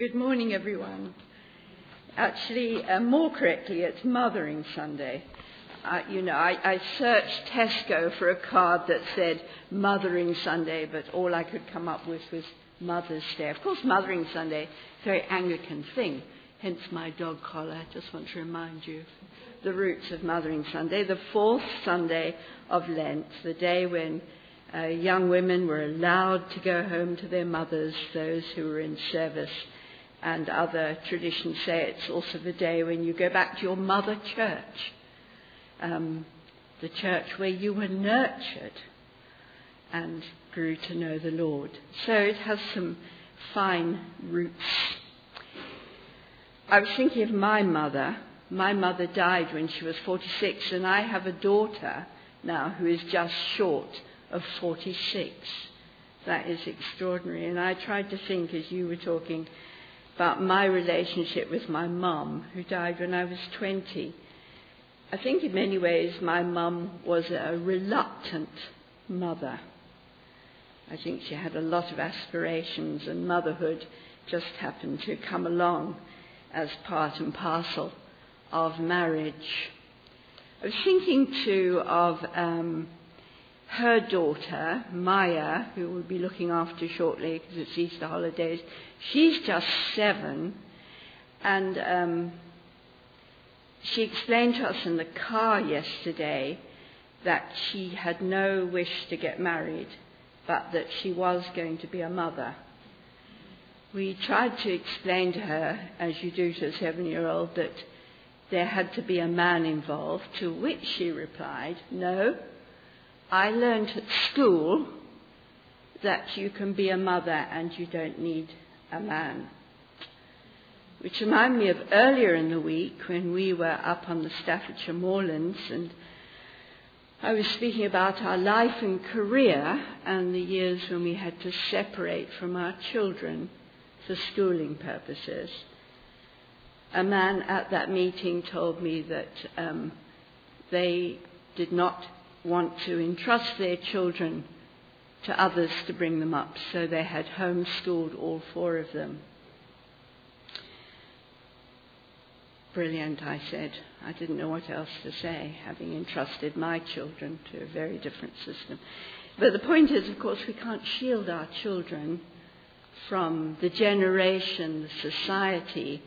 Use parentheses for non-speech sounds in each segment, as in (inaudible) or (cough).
Good morning, everyone. Actually, uh, more correctly, it's Mothering Sunday. Uh, you know, I, I, searched Tesco for a card that said Mothering Sunday, but all I could come up with was Mother's Day. Of course, Mothering Sunday, is a very Anglican thing, hence my dog collar. I just want to remind you the roots of Mothering Sunday, the fourth Sunday of Lent, the day when uh, young women were allowed to go home to their mothers, those who were in service, and other traditions say it's also the day when you go back to your mother church, um, the church where you were nurtured and grew to know the Lord. So it has some fine roots. I was thinking of my mother. My mother died when she was 46, and I have a daughter now who is just short of 46. That is extraordinary. And I tried to think as you were talking about my relationship with my mum, who died when I was 20. I think in many ways my mum was a reluctant mother. I think she had a lot of aspirations, and motherhood just happened to come along as part and parcel of marriage. I was thinking too of um, her daughter, Maya, who we'll be looking after shortly because it's Easter holidays, she's just seven. And um, she explained to us in the car yesterday that she had no wish to get married, but that she was going to be a mother. We tried to explain to her, as you do to a seven year old, that there had to be a man involved, to which she replied, No, I learned at school that you can be a mother and you don't need a man. Which reminded me of earlier in the week when we were up on the Staffordshire moorlands and I was speaking about our life and career and the years when we had to separate from our children for schooling purposes. A man at that meeting told me that um, they did not want to entrust their children to others to bring them up, so they had homeschooled all four of them. Brilliant, I said. I didn't know what else to say, having entrusted my children to a very different system. But the point is, of course, we can't shield our children from the generation, the society,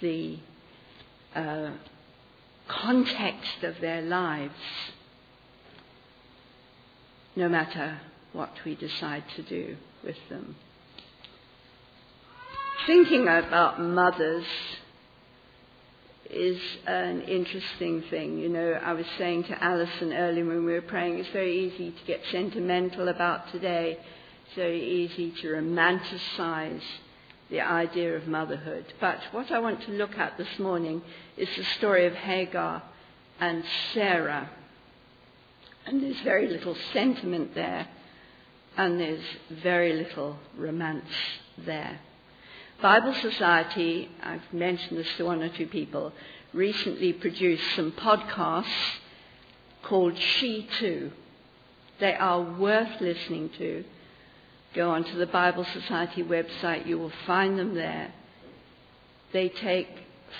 the uh, context of their lives no matter what we decide to do with them. Thinking about mothers is an interesting thing. You know, I was saying to Alison earlier when we were praying, it's very easy to get sentimental about today. It's very easy to romanticize the idea of motherhood. But what I want to look at this morning is the story of Hagar and Sarah. And there's very little sentiment there, and there's very little romance there. Bible Society, I've mentioned this to one or two people, recently produced some podcasts called She Too. They are worth listening to. Go onto the Bible Society website, you will find them there. They take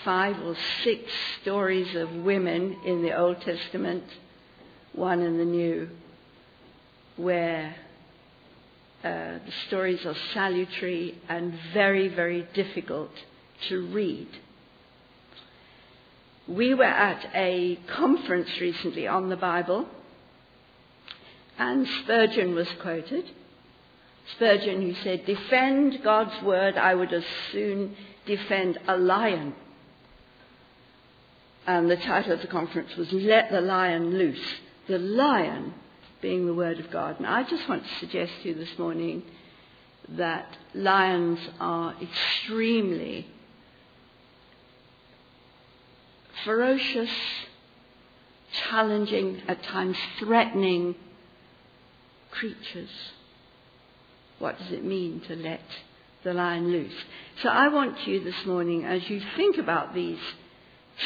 five or six stories of women in the Old Testament one and the new, where uh, the stories are salutary and very, very difficult to read. We were at a conference recently on the Bible, and Spurgeon was quoted. Spurgeon, who said, Defend God's word, I would as soon defend a lion. And the title of the conference was Let the Lion Loose the lion being the Word of God. And I just want to suggest to you this morning that lions are extremely ferocious, challenging, at times threatening creatures. What does it mean to let the lion loose? So I want you this morning, as you think about these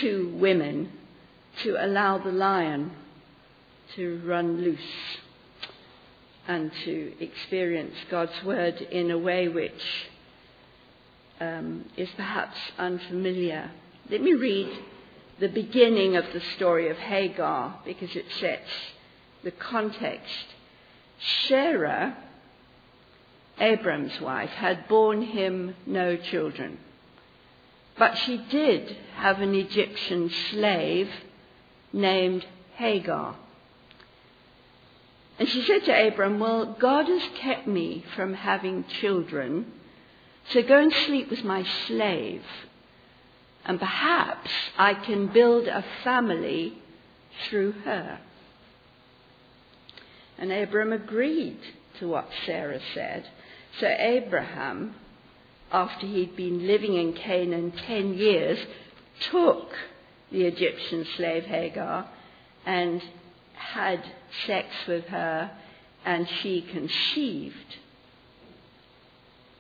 two women, to allow the lion to run loose and to experience God's Word in a way which um, is perhaps unfamiliar. Let me read the beginning of the story of Hagar because it sets the context. Sarah, Abram's wife, had borne him no children. But she did have an Egyptian slave named Hagar. And she said to Abram, Well, God has kept me from having children, so go and sleep with my slave, and perhaps I can build a family through her. And Abram agreed to what Sarah said. So Abraham, after he'd been living in Canaan ten years, took the Egyptian slave Hagar and had sex with her, and she conceived.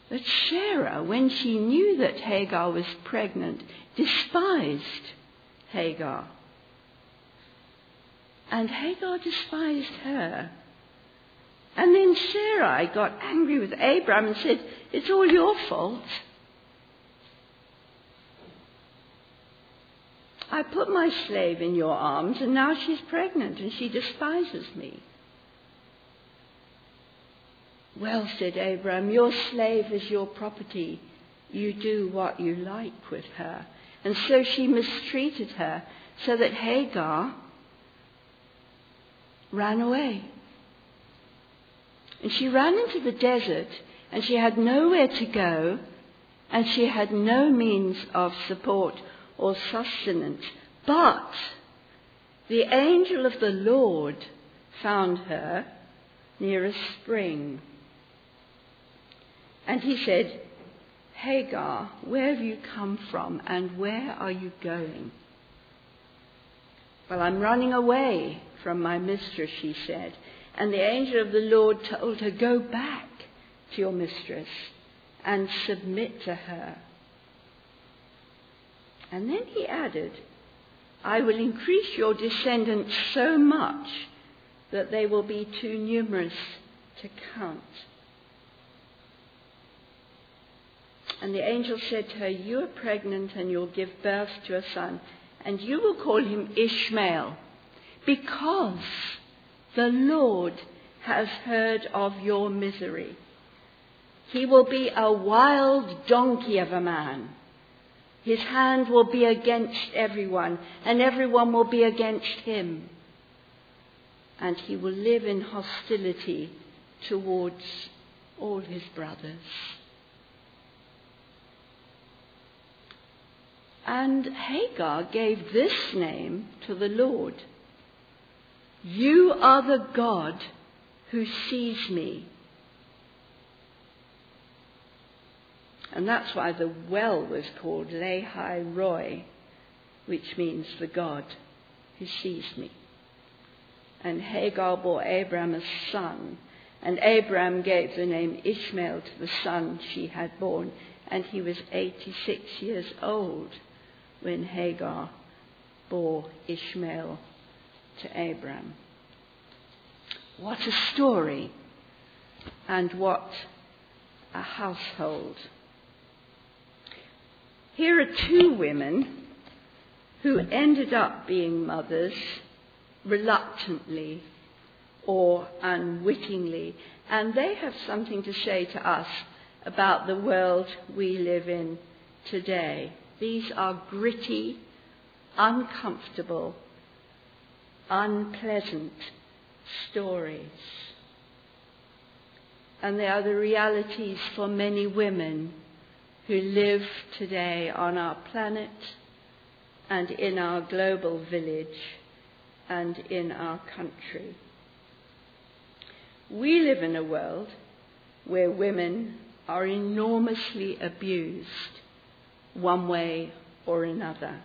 But Sarah, when she knew that Hagar was pregnant, despised Hagar. And Hagar despised her. And then Sarai got angry with Abram and said, It's all your fault. I put my slave in your arms, and now she's pregnant, and she despises me. Well, said Abram, your slave is your property. You do what you like with her. And so she mistreated her, so that Hagar ran away. And she ran into the desert, and she had nowhere to go, and she had no means of support or sustenance. But the angel of the Lord found her near a spring. And he said, Hagar, where have you come from and where are you going? Well, I'm running away from my mistress, she said. And the angel of the Lord told her, Go back to your mistress and submit to her. And then he added, I will increase your descendants so much that they will be too numerous to count. And the angel said to her, You are pregnant and you'll give birth to a son, and you will call him Ishmael, because the Lord has heard of your misery. He will be a wild donkey of a man his hand will be against everyone, and everyone will be against him. And he will live in hostility towards all his brothers. And Hagar gave this name to the Lord You are the God who sees me. And that's why the well was called Lahai Roi, which means the God who sees me. And Hagar bore Abram a son, and Abram gave the name Ishmael to the son she had borne, and he was 86 years old when Hagar bore Ishmael to Abram. What a story, and what a household. Here are two women who ended up being mothers reluctantly or unwittingly, and they have something to say to us about the world we live in today. These are gritty, uncomfortable, unpleasant stories. And they are the realities for many women who live today on our planet and in our global village and in our country. We live in a world where women are enormously abused one way or another.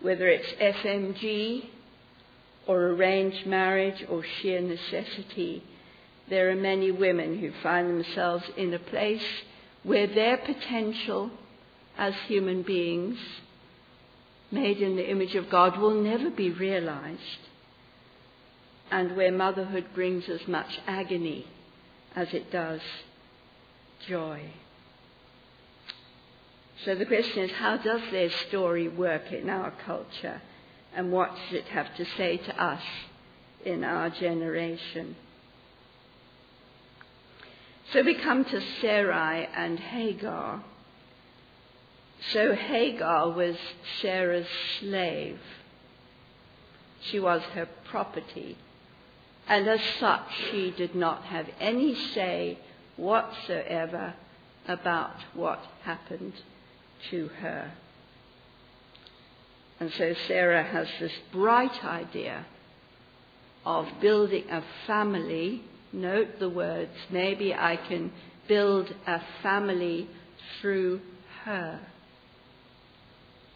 Whether it's FMG or arranged marriage or sheer necessity, there are many women who find themselves in a place where their potential as human beings, made in the image of God, will never be realized, and where motherhood brings as much agony as it does joy. So the question is, how does their story work in our culture? And what does it have to say to us in our generation? So we come to Sarai and Hagar. So Hagar was Sarah's slave. She was her property. And as such, she did not have any say whatsoever about what happened to her. And so Sarah has this bright idea of building a family. Note the words, maybe I can build a family through her.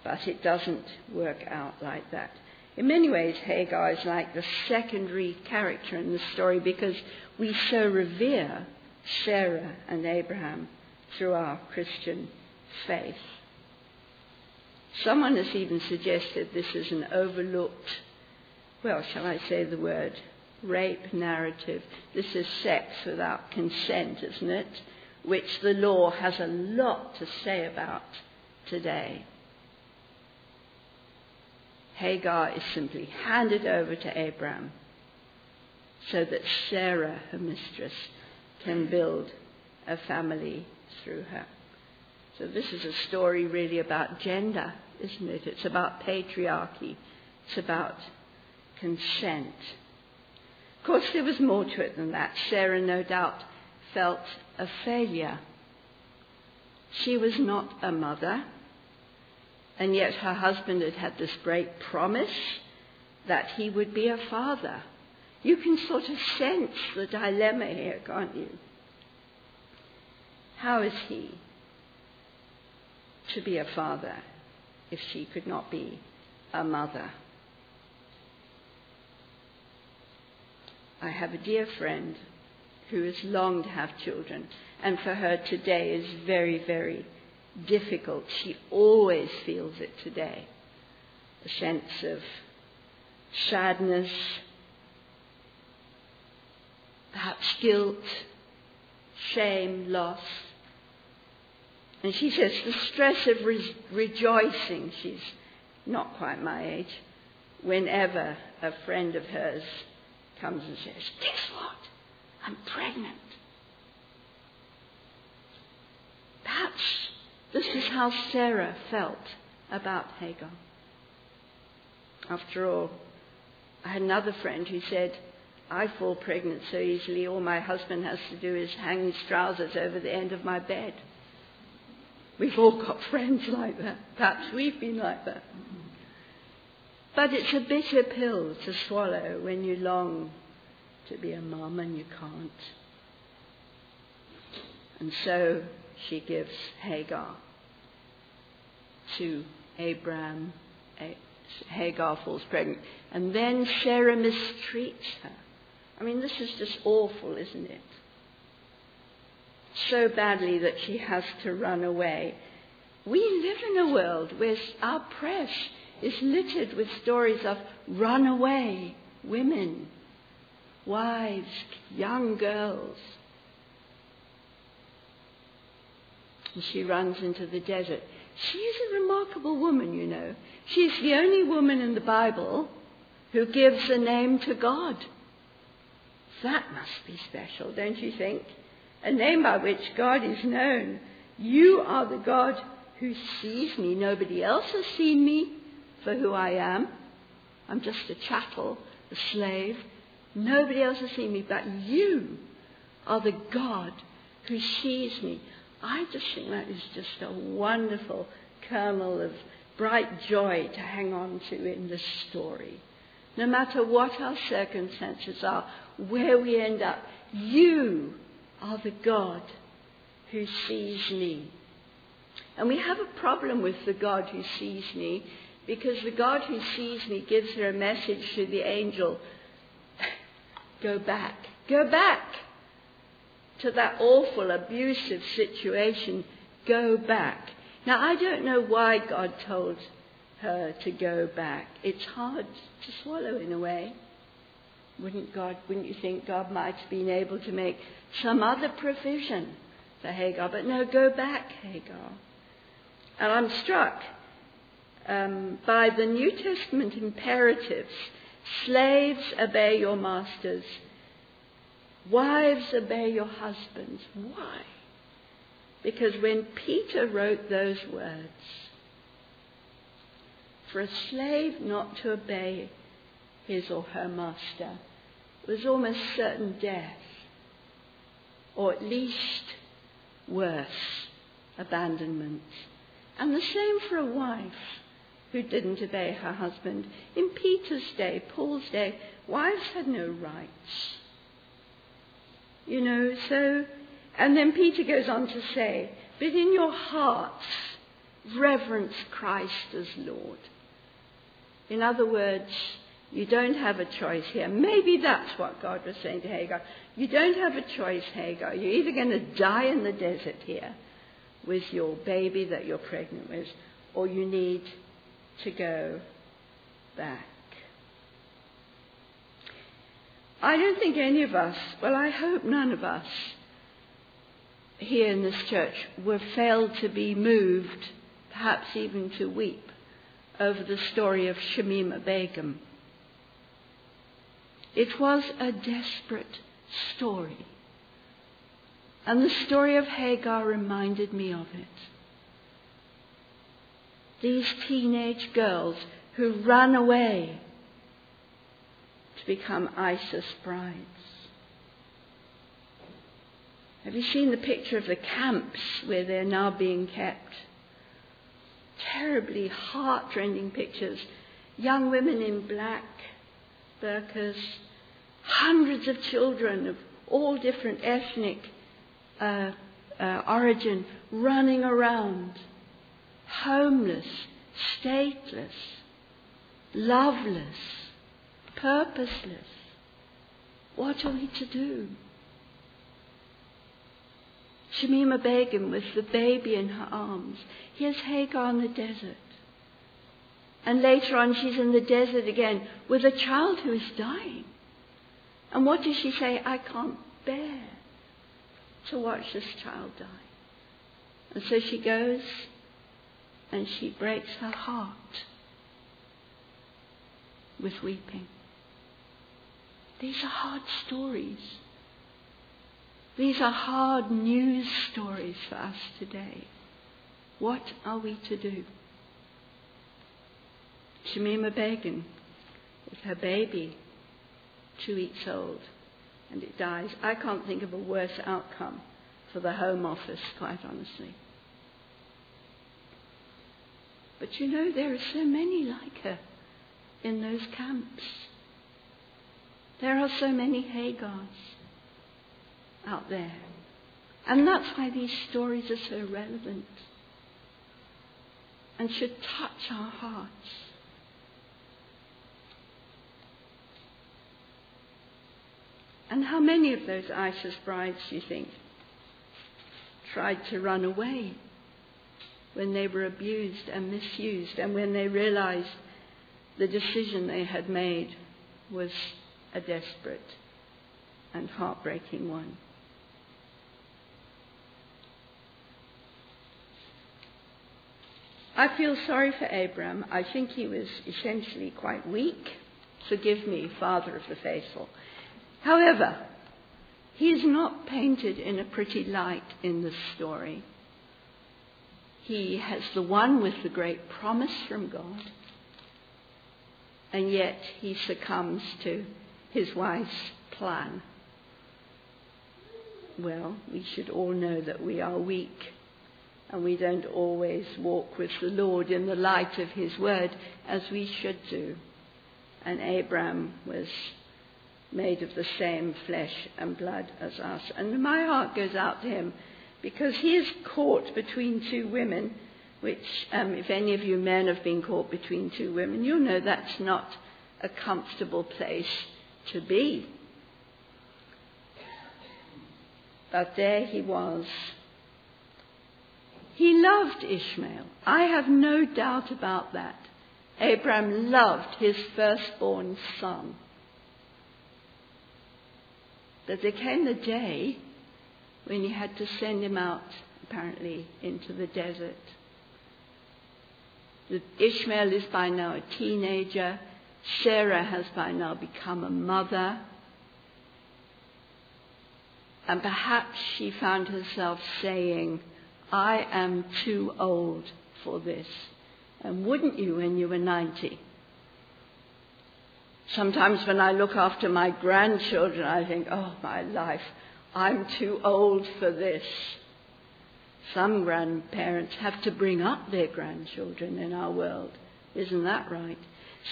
But it doesn't work out like that. In many ways, Hagar is like the secondary character in the story because we so revere Sarah and Abraham through our Christian faith. Someone has even suggested this is an overlooked, well, shall I say the word, rape narrative. This is sex without consent, isn't it? Which the law has a lot to say about today. Hagar is simply handed over to Abraham so that Sarah, her mistress, can build a family through her. So this is a story really about gender, isn't it? It's about patriarchy. It's about consent. Of course, there was more to it than that. Sarah, no doubt, felt a failure. She was not a mother. And yet her husband had had this great promise that he would be a father. You can sort of sense the dilemma here, can't you? How is he to be a father if she could not be a mother? I have a dear friend who has longed to have children, and for her today is very, very difficult. She always feels it today. A sense of sadness, perhaps guilt, shame, loss. And she says the stress of re- rejoicing, she's not quite my age, whenever a friend of hers comes and says, Guess what? I'm pregnant. Perhaps this is how Sarah felt about Hagar. After all, I had another friend who said, I fall pregnant so easily, all my husband has to do is hang his trousers over the end of my bed. We've all got (laughs) friends like that. Perhaps we've been like that. But it's a bitter pill to swallow when you long to be a mum and you can't. And so she gives Hagar to Abraham. Hagar falls pregnant. And then Sarah mistreats her. I mean, this is just awful, isn't it? So badly that she has to run away. We live in a world where our press is littered with stories of runaway women, wives, young girls. And she runs into the desert. She is a remarkable woman, you know. She's the only woman in the Bible who gives a name to God. That must be special, don't you think? A name by which God is known. You are the God who sees me. Nobody else has seen me for who I am. I'm just a chattel, a slave. Nobody else has seen me, but you are the God who sees me. I just think that is just a wonderful kernel of bright joy to hang on to in this story. No matter what our circumstances are, where we end up, you are the God who sees me. And we have a problem with the God who sees me because the God who sees me gives her a message to the angel (laughs) go back, go back to that awful abusive situation, go back. Now, I don't know why God told her to go back. It's hard to swallow in a way. Wouldn't God, wouldn't you think God might have been able to make some other provision for Hagar? But no, go back, Hagar. And I'm struck um, by the New Testament imperatives. Slaves, obey your masters. Wives, obey your husbands. Why? Because when Peter wrote those words, for a slave not to obey his or her master was almost certain death, or at least worse, abandonment. And the same for a wife who didn't obey her husband. In Peter's day, Paul's day, wives had no rights. You know, so, and then Peter goes on to say, but in your hearts, reverence Christ as Lord. In other words, you don't have a choice here. Maybe that's what God was saying to Hagar. You don't have a choice, Hagar. You're either going to die in the desert here with your baby that you're pregnant with, or you need to go back. I don't think any of us, well, I hope none of us here in this church were failed to be moved, perhaps even to weep, over the story of Shamima Begum. It was a desperate story. And the story of Hagar reminded me of it. These teenage girls who ran away to become ISIS brides. Have you seen the picture of the camps where they're now being kept? Terribly heartrending pictures. Young women in black burqas, hundreds of children of all different ethnic uh, uh, origin running around, homeless, stateless, loveless, purposeless. What are we to do? Shamima Begum with the baby in her arms. Here's Hagar in the desert. And later on, she's in the desert again with a child who is dying. And what does she say? I can't bear to watch this child die. And so she goes and she breaks her heart with weeping. These are hard stories. These are hard news stories for us today. What are we to do? Shamima Begum with her baby, two weeks old, and it dies. I can't think of a worse outcome for the Home Office, quite honestly. But you know, there are so many like her in those camps. There are so many Hagars out there. And that's why these stories are so relevant and should touch our hearts. And how many of those ISIS brides, you think, tried to run away when they were abused and misused and when they realized the decision they had made was a desperate and heartbreaking one? I feel sorry for Abram. I think he was essentially quite weak. Forgive me, father of the faithful. However, he is not painted in a pretty light in this story. He has the one with the great promise from God, and yet he succumbs to his wife's plan. Well, we should all know that we are weak and we don't always walk with the Lord in the light of his word as we should do. And Abram was made of the same flesh and blood as us. And my heart goes out to him because he is caught between two women, which, um, if any of you men have been caught between two women, you know that's not a comfortable place to be. But there he was. He loved Ishmael. I have no doubt about that. Abraham loved his firstborn son. But there came the day when he had to send him out, apparently, into the desert. Ishmael is by now a teenager. Sarah has by now become a mother. And perhaps she found herself saying, I am too old for this. And wouldn't you when you were 90? Sometimes when I look after my grandchildren, I think, oh, my life, I'm too old for this. Some grandparents have to bring up their grandchildren in our world. Isn't that right?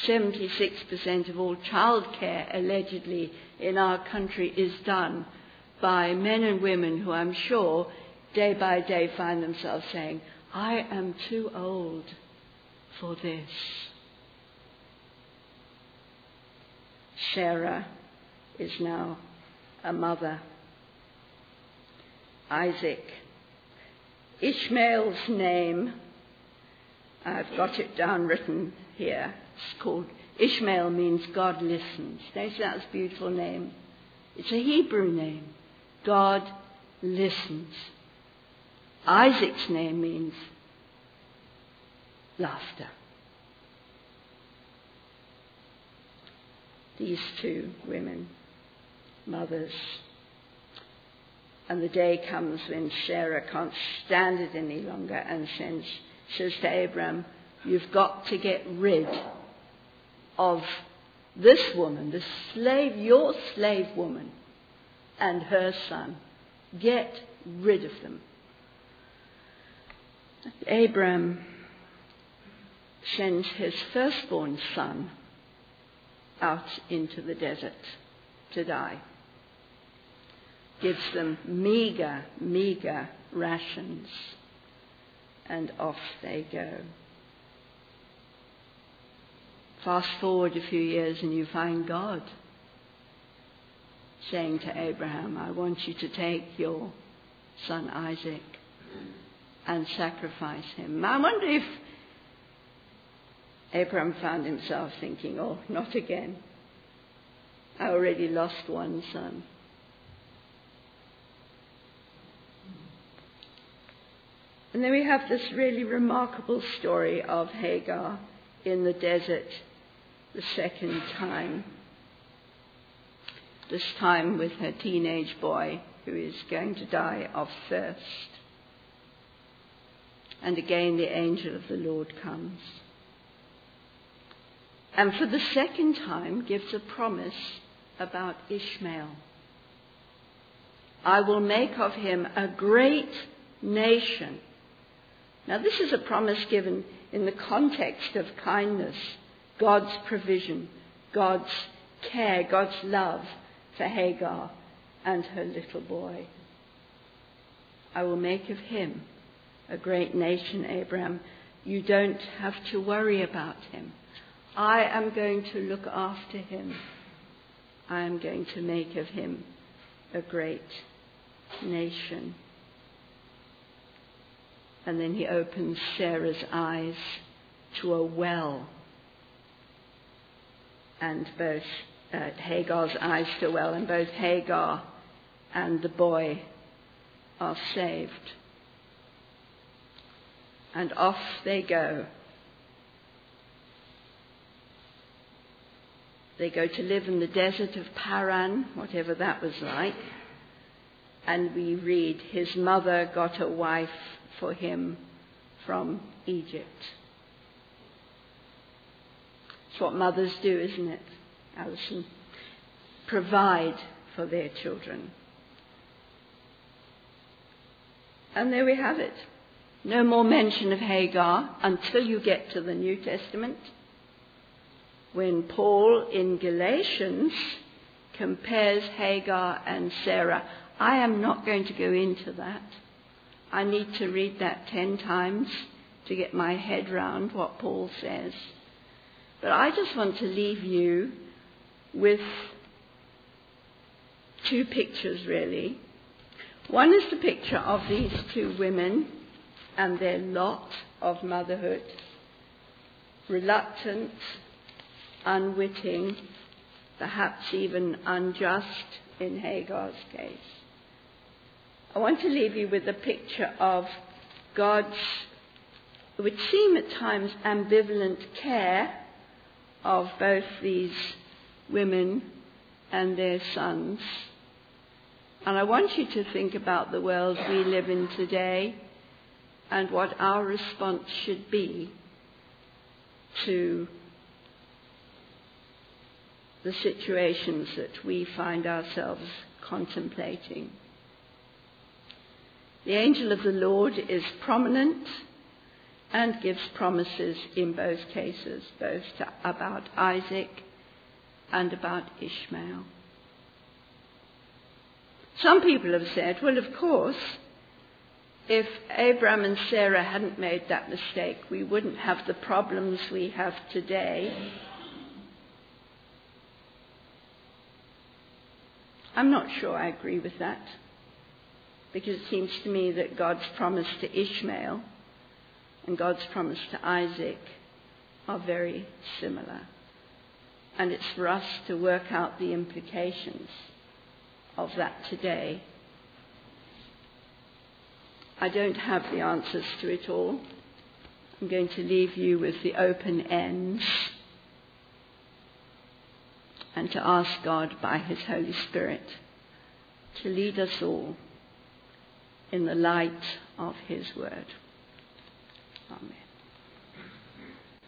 76% of all childcare allegedly in our country is done by men and women who I'm sure day by day find themselves saying, I am too old for this. Sarah is now a mother. Isaac. Ishmael's name, I've got it down written here. It's called Ishmael means God listens. Don't you that's a beautiful name? It's a Hebrew name. God listens. Isaac's name means laughter. These two women, mothers. And the day comes when Sarah can't stand it any longer and sends, says to Abraham, You've got to get rid of this woman, the slave, your slave woman, and her son. Get rid of them. Abraham sends his firstborn son out into the desert to die. Gives them meager, meager rations, and off they go. Fast forward a few years and you find God saying to Abraham, I want you to take your son Isaac and sacrifice him. I wonder if Abraham found himself thinking, oh, not again. I already lost one son. And then we have this really remarkable story of Hagar in the desert the second time. This time with her teenage boy who is going to die of thirst. And again the angel of the Lord comes and for the second time gives a promise about Ishmael. I will make of him a great nation. Now, this is a promise given in the context of kindness, God's provision, God's care, God's love for Hagar and her little boy. I will make of him a great nation, Abraham. You don't have to worry about him. I am going to look after him. I am going to make of him a great nation. And then he opens Sarah's eyes to a well. And both uh, Hagar's eyes to a well, and both Hagar and the boy are saved. And off they go They go to live in the desert of Paran, whatever that was like. And we read, his mother got a wife for him from Egypt. It's what mothers do, isn't it, Alison? Provide for their children. And there we have it. No more mention of Hagar until you get to the New Testament when Paul in Galatians compares Hagar and Sarah. I am not going to go into that. I need to read that ten times to get my head round what Paul says. But I just want to leave you with two pictures, really. One is the picture of these two women and their lot of motherhood, reluctant, unwitting, perhaps even unjust in Hagar's case. I want to leave you with a picture of God's would seem at times ambivalent care of both these women and their sons. And I want you to think about the world we live in today and what our response should be to the situations that we find ourselves contemplating. The angel of the Lord is prominent and gives promises in both cases, both to, about Isaac and about Ishmael. Some people have said, well, of course, if Abraham and Sarah hadn't made that mistake, we wouldn't have the problems we have today. I'm not sure I agree with that, because it seems to me that God's promise to Ishmael and God's promise to Isaac are very similar. And it's for us to work out the implications of that today. I don't have the answers to it all. I'm going to leave you with the open ends and to ask God by His Holy Spirit to lead us all in the light of His Word. Amen.